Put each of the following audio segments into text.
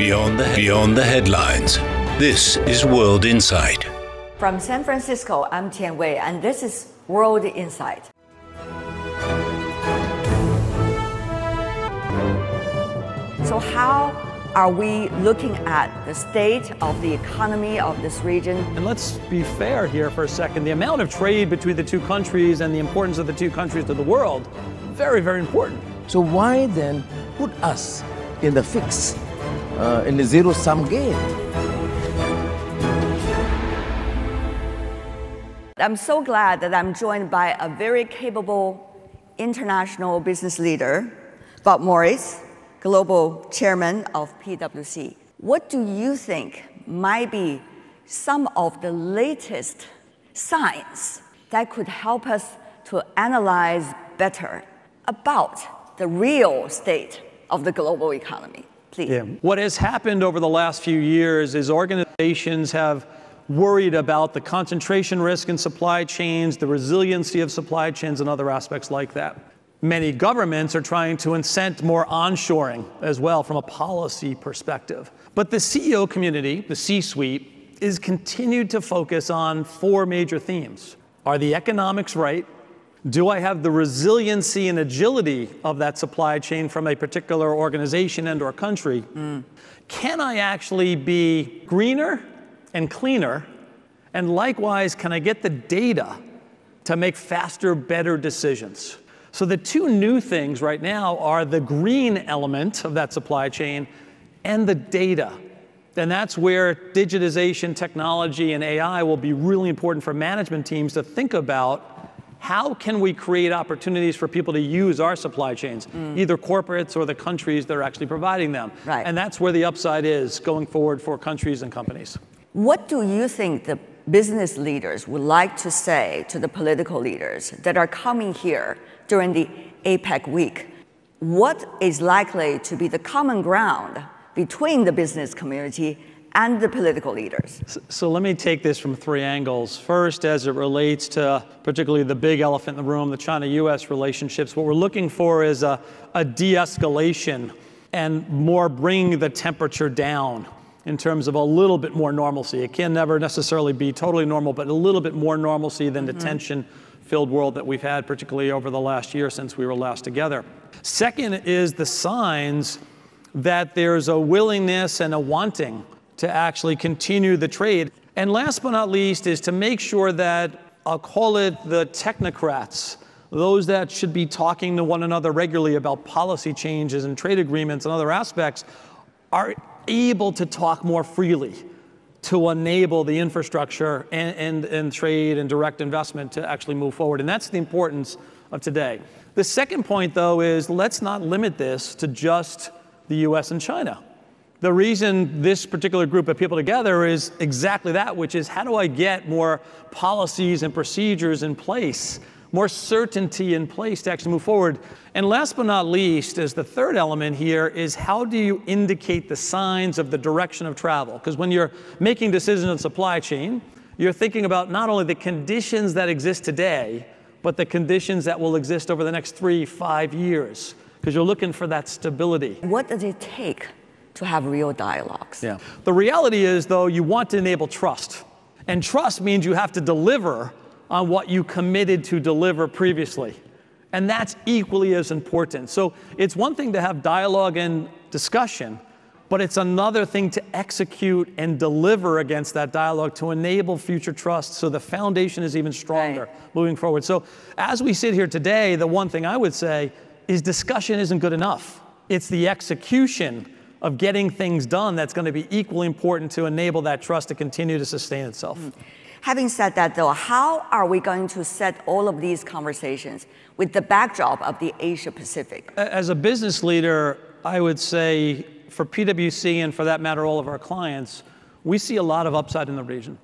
Beyond the, beyond the headlines. This is World Insight. From San Francisco, I'm Tian Wei, and this is World Insight. So, how are we looking at the state of the economy of this region? And let's be fair here for a second. The amount of trade between the two countries and the importance of the two countries to the world, very, very important. So why then put us in the fix, uh, in the zero-sum game? I'm so glad that I'm joined by a very capable international business leader, Bob Moritz, Global Chairman of PwC. What do you think might be some of the latest signs that could help us to analyze better about the real state of the global economy? Please. Yeah. What has happened over the last few years is organizations have worried about the concentration risk in supply chains, the resiliency of supply chains, and other aspects like that. Many governments are trying to incent more onshoring as well from a policy perspective. But the CEO community, the C suite, is continued to focus on four major themes. Are the economics right? Do I have the resiliency and agility of that supply chain from a particular organization and or country? Mm. Can I actually be greener and cleaner? And likewise, can I get the data to make faster, better decisions? So the two new things right now are the green element of that supply chain and the data. And that's where digitization, technology, and AI will be really important for management teams to think about how can we create opportunities for people to use our supply chains, mm. either corporates or the countries that are actually providing them. Right. And that's where the upside is going forward for countries and companies. What do you think the business leaders would like to say to the political leaders that are coming here during the APEC week. What is likely to be the common ground between the business community and the political leaders? So, so, let me take this from three angles. First, as it relates to particularly the big elephant in the room, the China US relationships, what we're looking for is a, a de escalation and more bringing the temperature down in terms of a little bit more normalcy. It can never necessarily be totally normal, but a little bit more normalcy than mm-hmm. the tension filled world that we've had, particularly over the last year since we were last together. Second is the signs that there's a willingness and a wanting to actually continue the trade. And last but not least is to make sure that I'll call it the technocrats, those that should be talking to one another regularly about policy changes and trade agreements and other aspects, are able to talk more freely to enable the infrastructure and, and, and trade and direct investment to actually move forward. And that's the importance of today. The second point, though, is let's not limit this to just the US and China. The reason this particular group of people together is exactly that, which is how do I get more policies and procedures in place more certainty in place to actually move forward. And last but not least, is the third element here is how do you indicate the signs of the direction of travel? Because when you're making decisions on supply chain, you're thinking about not only the conditions that exist today, but the conditions that will exist over the next three, five years, because you're looking for that stability. What does it take to have real dialogues? Yeah. The reality is, though, you want to enable trust. And trust means you have to deliver on what you committed to deliver previously. And that's equally as important. So it's one thing to have dialogue and discussion, but it's another thing to execute and deliver against that dialogue to enable future trust so the foundation is even stronger right. moving forward. So as we sit here today, the one thing I would say is discussion isn't good enough. It's the execution of getting things done that's going to be equally important to enable that trust to continue to sustain itself. Mm. Having said that, though, how are we going to set all of these conversations with the backdrop of the Asia Pacific? As a business leader, I would say for PwC and for that matter, all of our clients, we see a lot of upside in the region.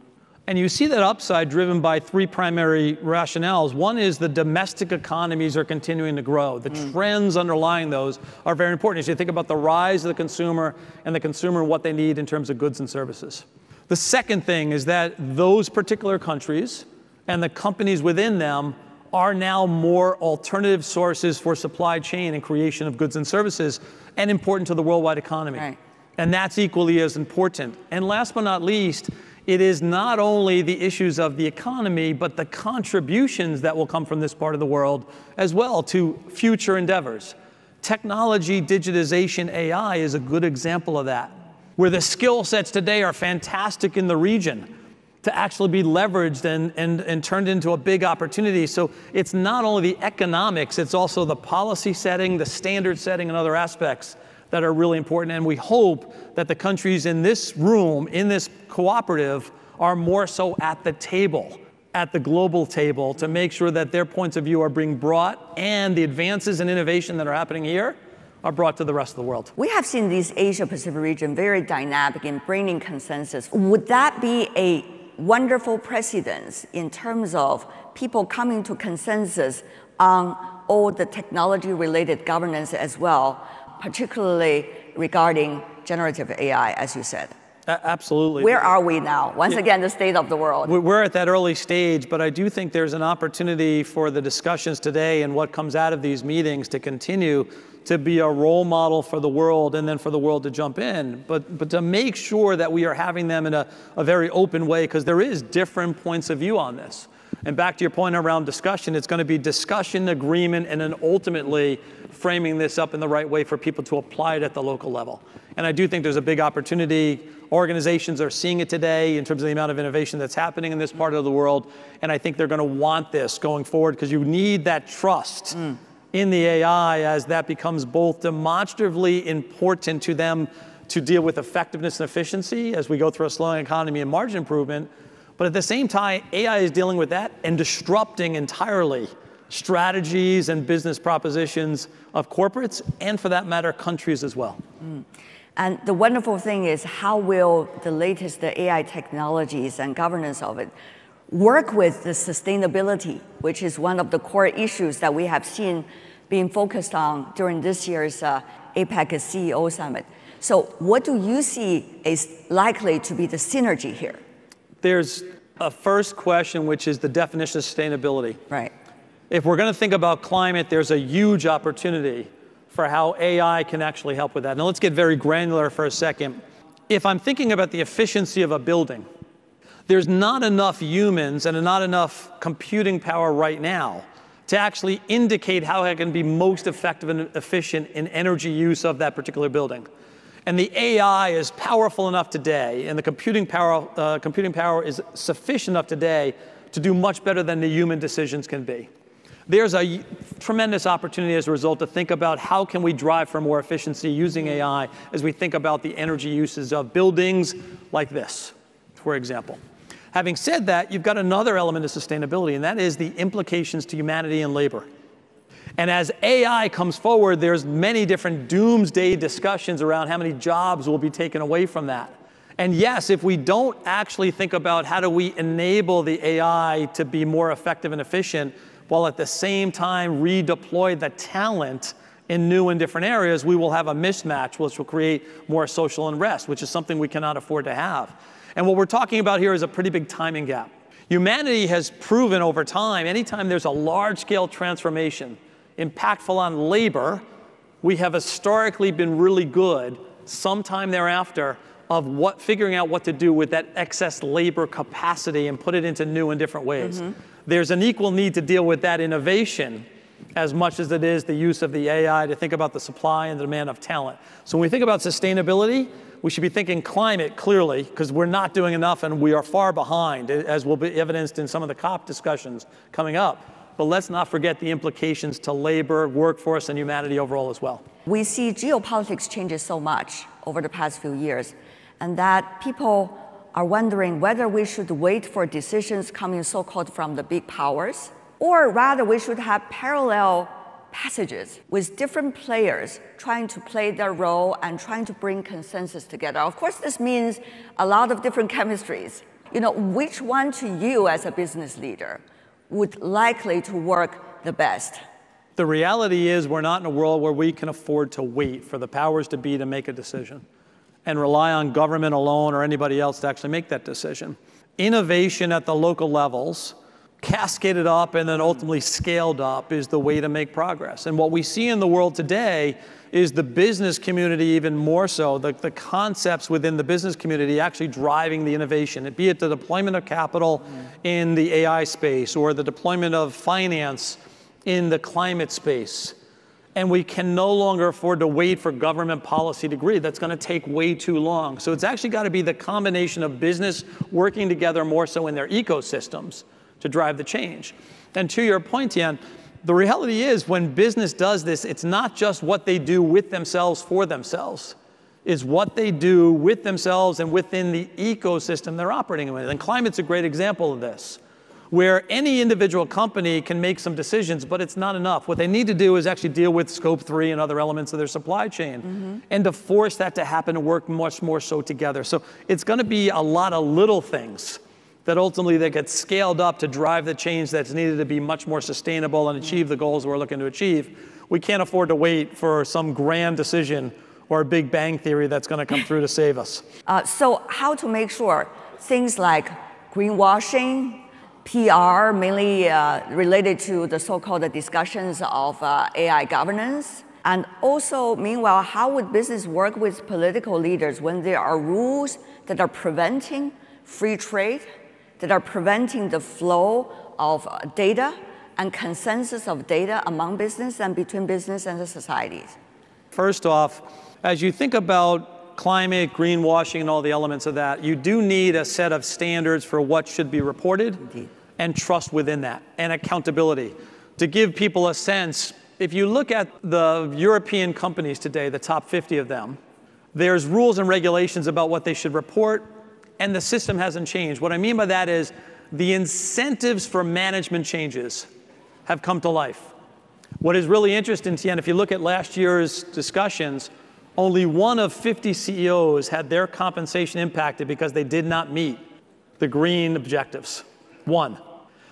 And you see that upside driven by three primary rationales. One is the domestic economies are continuing to grow. The mm. trends underlying those are very important as you think about the rise of the consumer and the consumer and what they need in terms of goods and services. The second thing is that those particular countries and the companies within them are now more alternative sources for supply chain and creation of goods and services and important to the worldwide economy. Right. And that's equally as important. And last but not least, it is not only the issues of the economy, but the contributions that will come from this part of the world as well to future endeavors. Technology, digitization, AI is a good example of that, where the skill sets today are fantastic in the region to actually be leveraged and, and, and turned into a big opportunity. So it's not only the economics, it's also the policy setting, the standard setting, and other aspects that are really important. And we hope that the countries in this room, in this cooperative, are more so at the table, at the global table, to make sure that their points of view are being brought and the advances and innovation that are happening here are brought to the rest of the world. We have seen this Asia Pacific region very dynamic in bringing consensus. Would that be a wonderful precedence in terms of people coming to consensus on all the technology related governance as well? Particularly regarding generative AI, as you said. absolutely. Where are we now? Once yeah. again, the state of the world. We're at that early stage, but I do think there's an opportunity for the discussions today and what comes out of these meetings to continue to be a role model for the world and then for the world to jump in. But, but to make sure that we are having them in a, a very open way, because there is different points of view on this. And back to your point around discussion, it's going to be discussion, agreement, and then ultimately framing this up in the right way for people to apply it at the local level. And I do think there's a big opportunity. Organizations are seeing it today in terms of the amount of innovation that's happening in this part of the world. And I think they're going to want this going forward because you need that trust mm. in the AI as that becomes both demonstratively important to them to deal with effectiveness and efficiency as we go through a slowing economy and margin improvement. But at the same time, AI is dealing with that and disrupting entirely strategies and business propositions of corporates and for that matter, countries as well. Mm. And the wonderful thing is how will the latest the AI technologies and governance of it work with the sustainability, which is one of the core issues that we have seen being focused on during this year's uh, APEC CEO Summit. So what do you see is likely to be the synergy here? There's a first question, which is the definition of sustainability. Right. If we're going to think about climate, there's a huge opportunity for how AI can actually help with that. Now let's get very granular for a second. If I'm thinking about the efficiency of a building, there's not enough humans and not enough computing power right now to actually indicate how I can be most effective and efficient in energy use of that particular building. And the AI is powerful enough today, and the computing power, uh, computing power is sufficient enough today to do much better than the human decisions can be there's a tremendous opportunity as a result to think about how can we drive for more efficiency using AI as we think about the energy uses of buildings like this, for example. Having said that, you've got another element of sustainability, and that is the implications to humanity and labor. And as AI comes forward, there's many different doomsday discussions around how many jobs will be taken away from that. And yes, if we don't actually think about how do we enable the AI to be more effective and efficient, while at the same time redeploy the talent in new and different areas, we will have a mismatch, which will create more social unrest, which is something we cannot afford to have. And what we're talking about here is a pretty big timing gap. Humanity has proven over time, anytime there's a large scale transformation impactful on labor, we have historically been really good sometime thereafter of what figuring out what to do with that excess labor capacity and put it into new and different ways. Mm-hmm there's an equal need to deal with that innovation as much as it is the use of the AI to think about the supply and the demand of talent. So when we think about sustainability, we should be thinking climate clearly, because we're not doing enough and we are far behind, as will be evidenced in some of the COP discussions coming up. But let's not forget the implications to labor, workforce, and humanity overall as well. We see geopolitics changes so much over the past few years, and that people are wondering whether we should wait for decisions coming so called from the big powers, or rather we should have parallel passages with different players trying to play their role and trying to bring consensus together. Of course, this means a lot of different chemistries. You know, which one to you as a business leader would likely to work the best? The reality is we're not in a world where we can afford to wait for the powers to be to make a decision and rely on government alone or anybody else to actually make that decision. Innovation at the local levels cascaded up and then ultimately scaled up is the way to make progress. And what we see in the world today is the business community even more so, the, the concepts within the business community actually driving the innovation, be it the deployment of capital in the AI space or the deployment of finance in the climate space. And we can no longer afford to wait for government policy to agree. That's going to take way too long. So it's actually got to be the combination of business working together more so in their ecosystems to drive the change. And to your point, Tian, the reality is when business does this, it's not just what they do with themselves for themselves. It's what they do with themselves and within the ecosystem they're operating in. And climate's a great example of this where any individual company can make some decisions, but it's not enough. What they need to do is actually deal with scope three and other elements of their supply chain mm-hmm. and to force that to happen and work much more so together. So it's going to be a lot of little things that ultimately that get scaled up to drive the change that's needed to be much more sustainable and achieve the goals we're looking to achieve. We can't afford to wait for some grand decision or a big bang theory that's going to come through to save us. Uh, so how to make sure things like greenwashing, PR, mainly uh, related to the so-called discussions of uh, AI governance. And also, meanwhile, how would business work with political leaders when there are rules that are preventing free trade, that are preventing the flow of uh, data and consensus of data among business and between business and the societies? First off, as you think about climate, greenwashing, and all the elements of that, you do need a set of standards for what should be reported. Indeed and trust within that and accountability. To give people a sense, if you look at the European companies today, the top 50 of them, there's rules and regulations about what they should report, and the system hasn't changed. What I mean by that is the incentives for management changes have come to life. What is really interesting, Tian, if you look at last year's discussions, only one of 50 CEOs had their compensation impacted because they did not meet the green objectives. One.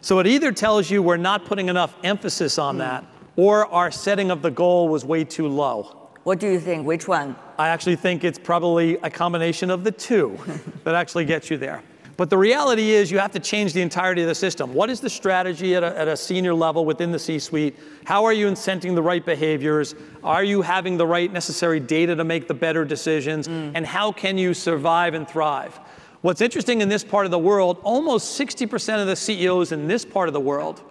So it either tells you we're not putting enough emphasis on that, or our setting of the goal was way too low. What do you think? Which one? I actually think it's probably a combination of the two that actually gets you there. But the reality is, you have to change the entirety of the system. What is the strategy at a, at a senior level within the C suite? How are you incenting the right behaviors? Are you having the right necessary data to make the better decisions? Mm. And how can you survive and thrive? What's interesting in this part of the world, almost 60% of the CEOs in this part of the world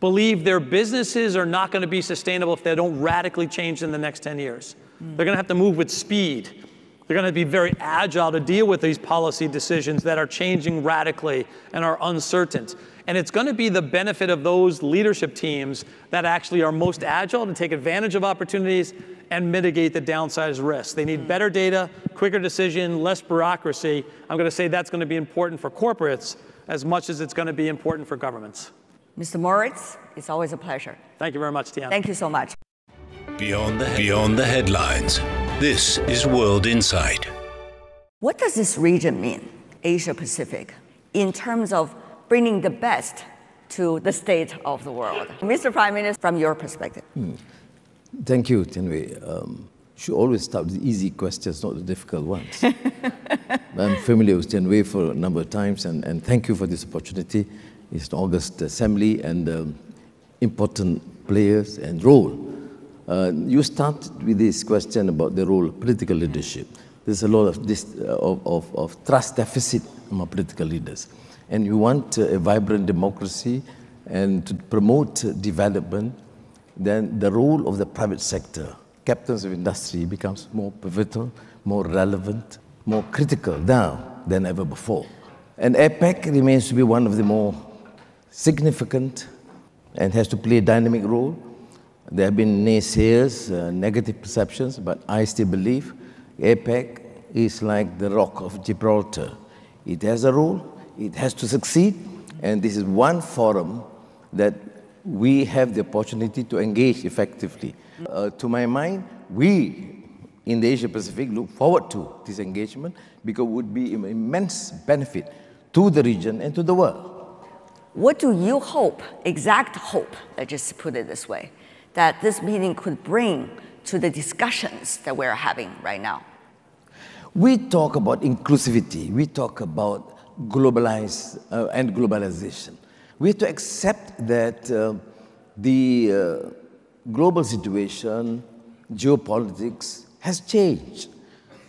believe their businesses are not going to be sustainable if they don't radically change in the next 10 years. Mm. They're going to have to move with speed. They're going to be very agile to deal with these policy decisions that are changing radically and are uncertain. And it's going to be the benefit of those leadership teams that actually are most agile to take advantage of opportunities and mitigate the downside risks. They need better data, quicker decision, less bureaucracy. I'm going to say that's going to be important for corporates as much as it's going to be important for governments. Mr. Moritz, it's always a pleasure. Thank you very much, Tian. Thank you so much. Beyond the, Beyond the headlines, this is World Insight. What does this region mean, Asia Pacific, in terms of bringing the best to the state of the world? Mr. Prime Minister, from your perspective. Hmm. Thank you, Tianwei. Um, should always start with the easy questions, not the difficult ones. I'm familiar with Tianwei for a number of times, and, and thank you for this opportunity. It's the August Assembly and um, important players and role. Uh, you start with this question about the role of political leadership. There's a lot of, this, uh, of, of, of, trust deficit among political leaders. And you want uh, a vibrant democracy and to promote development then the role of the private sector, captains of industry, becomes more pivotal, more relevant, more critical now than ever before. And APEC remains to be one of the more significant and has to play a dynamic role. There have been naysayers, uh, negative perceptions, but I still believe APEC is like the rock of Gibraltar. It has a role, it has to succeed, and this is one forum that we have the opportunity to engage effectively. Uh, to my mind, we in the Asia Pacific look forward to this engagement because it would be an immense benefit to the region and to the world. What do you hope, exact hope, let's just put it this way, that this meeting could bring to the discussions that we're having right now? We talk about inclusivity, we talk about globalize uh, and globalization. We have to accept that uh, the uh, global situation, geopolitics, has changed.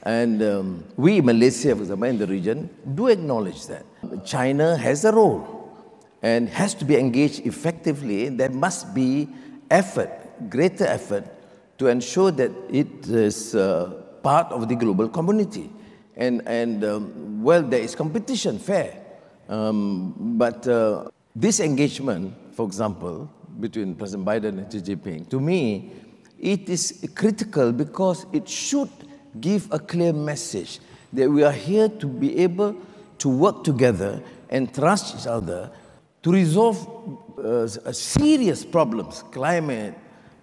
And um, we, Malaysia, for example, in the region, do acknowledge that. China has a role and has to be engaged effectively. There must be effort, greater effort, to ensure that it is uh, part of the global community. And, and um, well, there is competition, fair. Um, but uh, this engagement, for example, between President Biden and Xi Jinping, to me, it is critical because it should give a clear message that we are here to be able to work together and trust each other to resolve uh, serious problems, climate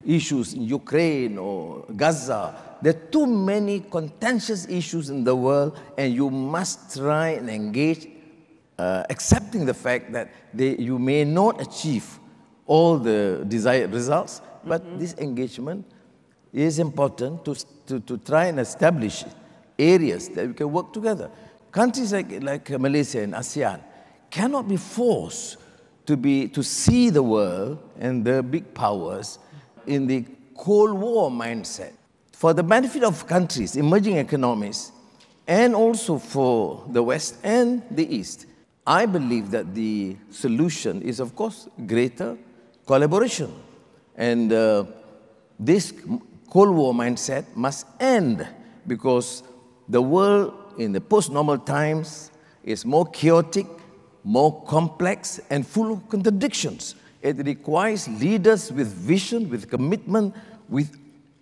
issues in Ukraine or Gaza. There are too many contentious issues in the world, and you must try and engage, uh, accepting the fact that they, you may not achieve all the desired results, but mm-hmm. this engagement is important to, to, to try and establish areas that we can work together. Countries like, like Malaysia and ASEAN cannot be forced to, be, to see the world and the big powers in the Cold War mindset. For the benefit of countries, emerging economies, and also for the West and the East, I believe that the solution is, of course, greater collaboration. And uh, this Cold War mindset must end because the world in the post normal times is more chaotic, more complex, and full of contradictions. It requires leaders with vision, with commitment, with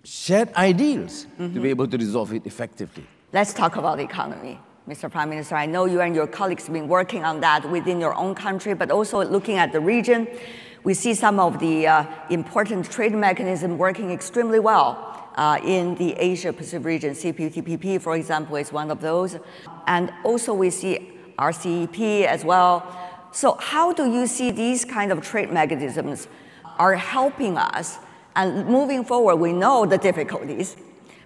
shared ideals mm-hmm. to be able to resolve it effectively. Let's talk about the economy. Mr. Prime Minister, I know you and your colleagues have been working on that within your own country, but also looking at the region. We see some of the uh, important trade mechanisms working extremely well uh, in the Asia Pacific region. CPTPP, for example, is one of those. And also we see RCEP as well. So how do you see these kind of trade mechanisms are helping us? And moving forward, we know the difficulties,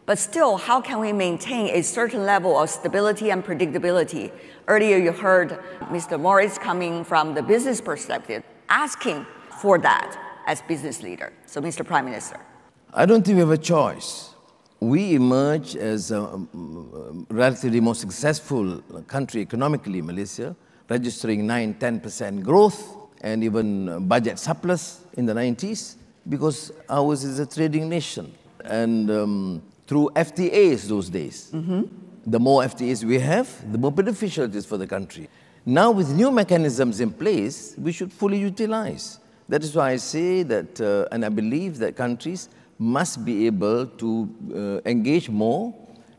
but still, how can we maintain a certain level of stability and predictability? Earlier, you heard Mr. Moritz coming from the business perspective, asking for that as business leader. So, Mr. Prime Minister. I don't think we have a choice. We emerge as a um, relatively more successful country economically, Malaysia, registering 9 10% growth and even budget surplus in the 90s because ours is a trading nation. And um, through FTAs those days, mm-hmm. the more FTAs we have, the more beneficial it is for the country. Now, with new mechanisms in place, we should fully utilize. That is why I say that, uh, and I believe that countries must be able to uh, engage more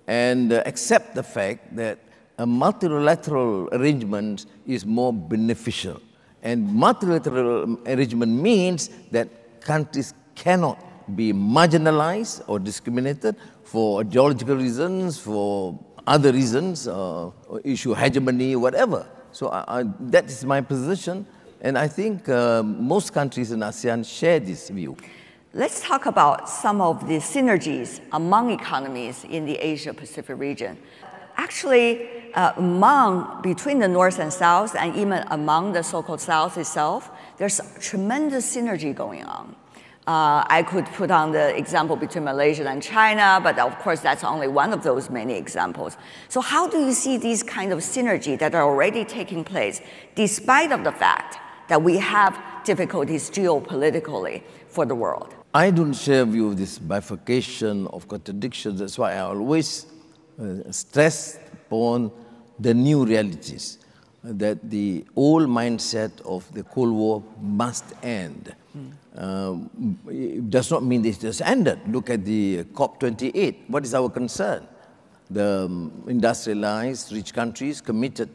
and uh, accept the fact that a multilateral arrangement is more beneficial. And multilateral arrangement means that countries cannot be marginalized or discriminated for ideological reasons, for other reasons, uh, issue hegemony, whatever. So I, I, that is my position. And I think uh, most countries in ASEAN share this view. Let's talk about some of the synergies among economies in the Asia Pacific region. Actually, uh, among between the North and South, and even among the so called South itself, there's tremendous synergy going on. Uh, I could put on the example between Malaysia and China, but of course that's only one of those many examples. So how do you see these kind of synergy that are already taking place, despite of the fact that we have difficulties geopolitically for the world. I don't share view of this bifurcation of contradictions. That's why I always uh, stress upon the new realities that the old mindset of the Cold War must end. Mm. Um, it does not mean it has ended. Look at the COP28. What is our concern? The um, industrialized, rich countries committed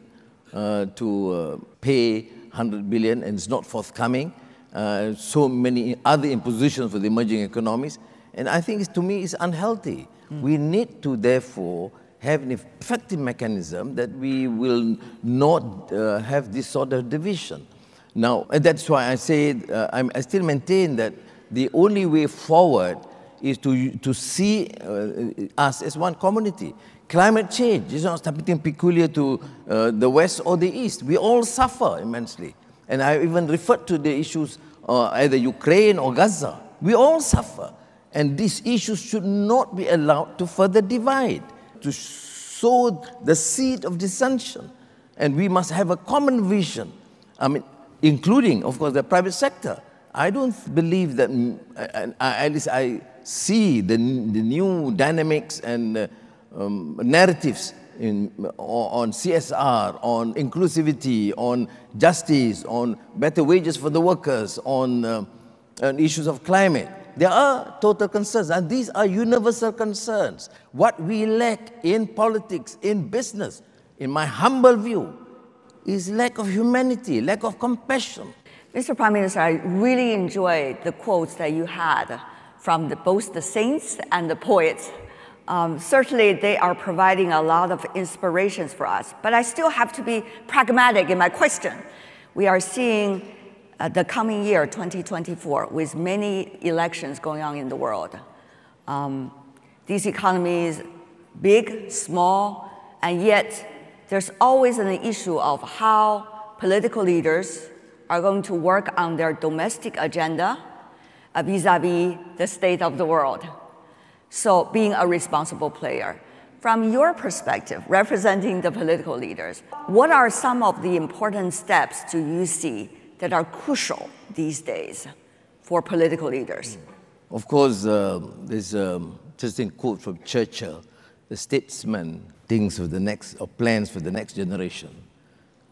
uh, to uh, pay 100 billion and it's not forthcoming. Uh, so many other impositions for the emerging economies. And I think to me it's unhealthy. Mm. We need to therefore have an effective mechanism that we will not uh, have this sort of division. Now, that's why I say uh, i still maintain that the only way forward is to, to see uh, us as one community. Climate change is not something peculiar to uh, the West or the East. We all suffer immensely. And I even referred to the issues uh, either Ukraine or Gaza. We all suffer. And these issues should not be allowed to further divide, to sow the seed of dissension. And we must have a common vision, I mean, including, of course, the private sector. I don't believe that, at least I see the, the new dynamics and uh, um, narratives in, on CSR, on inclusivity, on justice, on better wages for the workers, on, uh, on issues of climate. There are total concerns, and these are universal concerns. What we lack in politics, in business, in my humble view, is lack of humanity, lack of compassion. Mr. Prime Minister, I really enjoyed the quotes that you had from the, both the saints and the poets. Um, certainly, they are providing a lot of inspirations for us, but I still have to be pragmatic in my question. We are seeing uh, the coming year, 2024, with many elections going on in the world. Um, these economies, big, small, and yet there's always an issue of how political leaders are going to work on their domestic agenda vis a vis the state of the world. So, being a responsible player. From your perspective, representing the political leaders, what are some of the important steps do you see that are crucial these days for political leaders? Of course, uh, there's an um, interesting quote from Churchill the statesman thinks of the next, or plans for the next generation,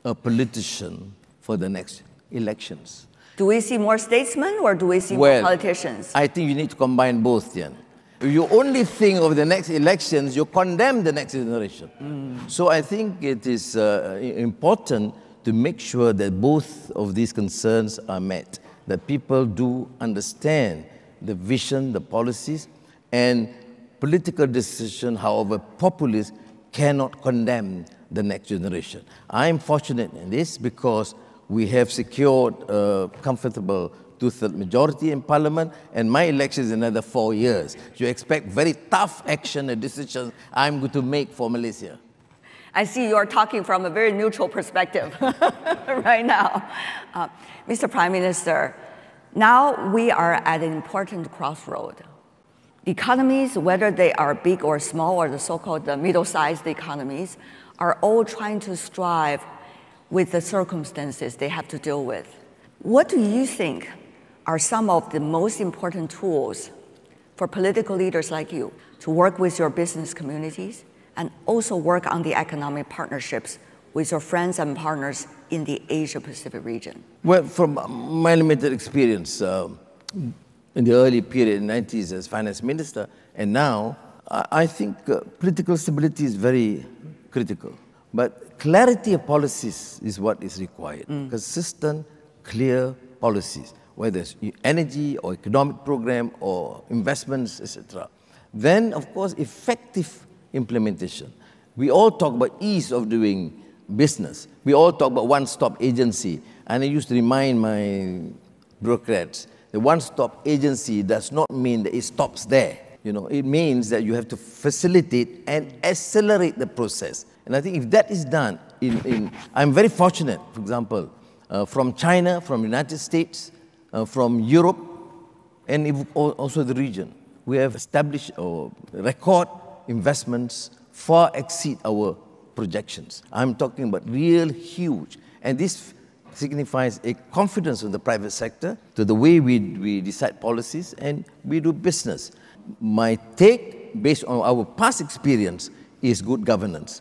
a politician for the next elections. Do we see more statesmen or do we see well, more politicians? I think you need to combine both, Tian. You only think of the next elections, you condemn the next generation. Mm. So I think it is uh, important to make sure that both of these concerns are met, that people do understand the vision, the policies, and political decision, however populist, cannot condemn the next generation. I am fortunate in this because we have secured a comfortable two-third majority in parliament, and my election is another four years. You expect very tough action and decisions I'm going to make for Malaysia. I see you're talking from a very neutral perspective right now. Uh, Mr. Prime Minister, now we are at an important crossroad. Economies, whether they are big or small, or the so-called middle-sized economies, are all trying to strive with the circumstances they have to deal with. What do you think are some of the most important tools for political leaders like you to work with your business communities and also work on the economic partnerships with your friends and partners in the Asia Pacific region? Well, from my limited experience uh, in the early period, in the 90s as finance minister, and now, I think uh, political stability is very critical. But clarity of policies is what is required. Mm. Consistent, clear policies, whether it's energy or economic program or investments, etc. Then, of course, effective implementation. We all talk about ease of doing business. We all talk about one-stop agency. And I used to remind my bureaucrats, the one-stop agency does not mean that it stops there. You know, it means that you have to facilitate and accelerate the process. And I think if that is done, in, in I'm very fortunate, for example, uh, from China, from United States, uh, from Europe, and also the region. We have established or record investments far exceed our projections. I'm talking about real huge. And this signifies a confidence in the private sector to the way we, we decide policies and we do business. My take, based on our past experience, is good governance.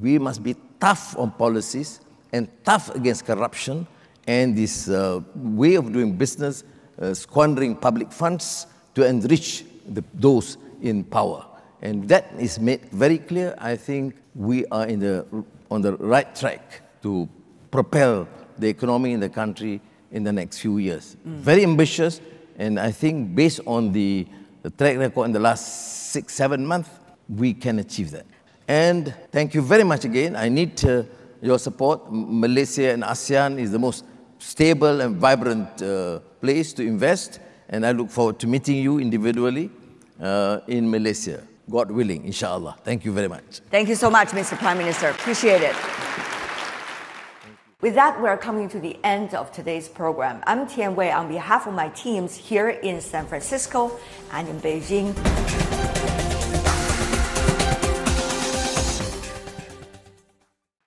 We must be tough on policies and tough against corruption and this uh, way of doing business, uh, squandering public funds to enrich the, those in power. And that is made very clear. I think we are in the, on the right track to propel the economy in the country in the next few years. Mm. Very ambitious, and I think based on the, the track record in the last six, seven months, we can achieve that. And thank you very much again. I need uh, your support. Malaysia and ASEAN is the most stable and vibrant uh, place to invest, and I look forward to meeting you individually uh, in Malaysia. God willing, inshallah. Thank you very much. Thank you so much, Mr. Prime Minister. Appreciate it. With that, we're coming to the end of today's program. I'm Tian Wei on behalf of my teams here in San Francisco and in Beijing.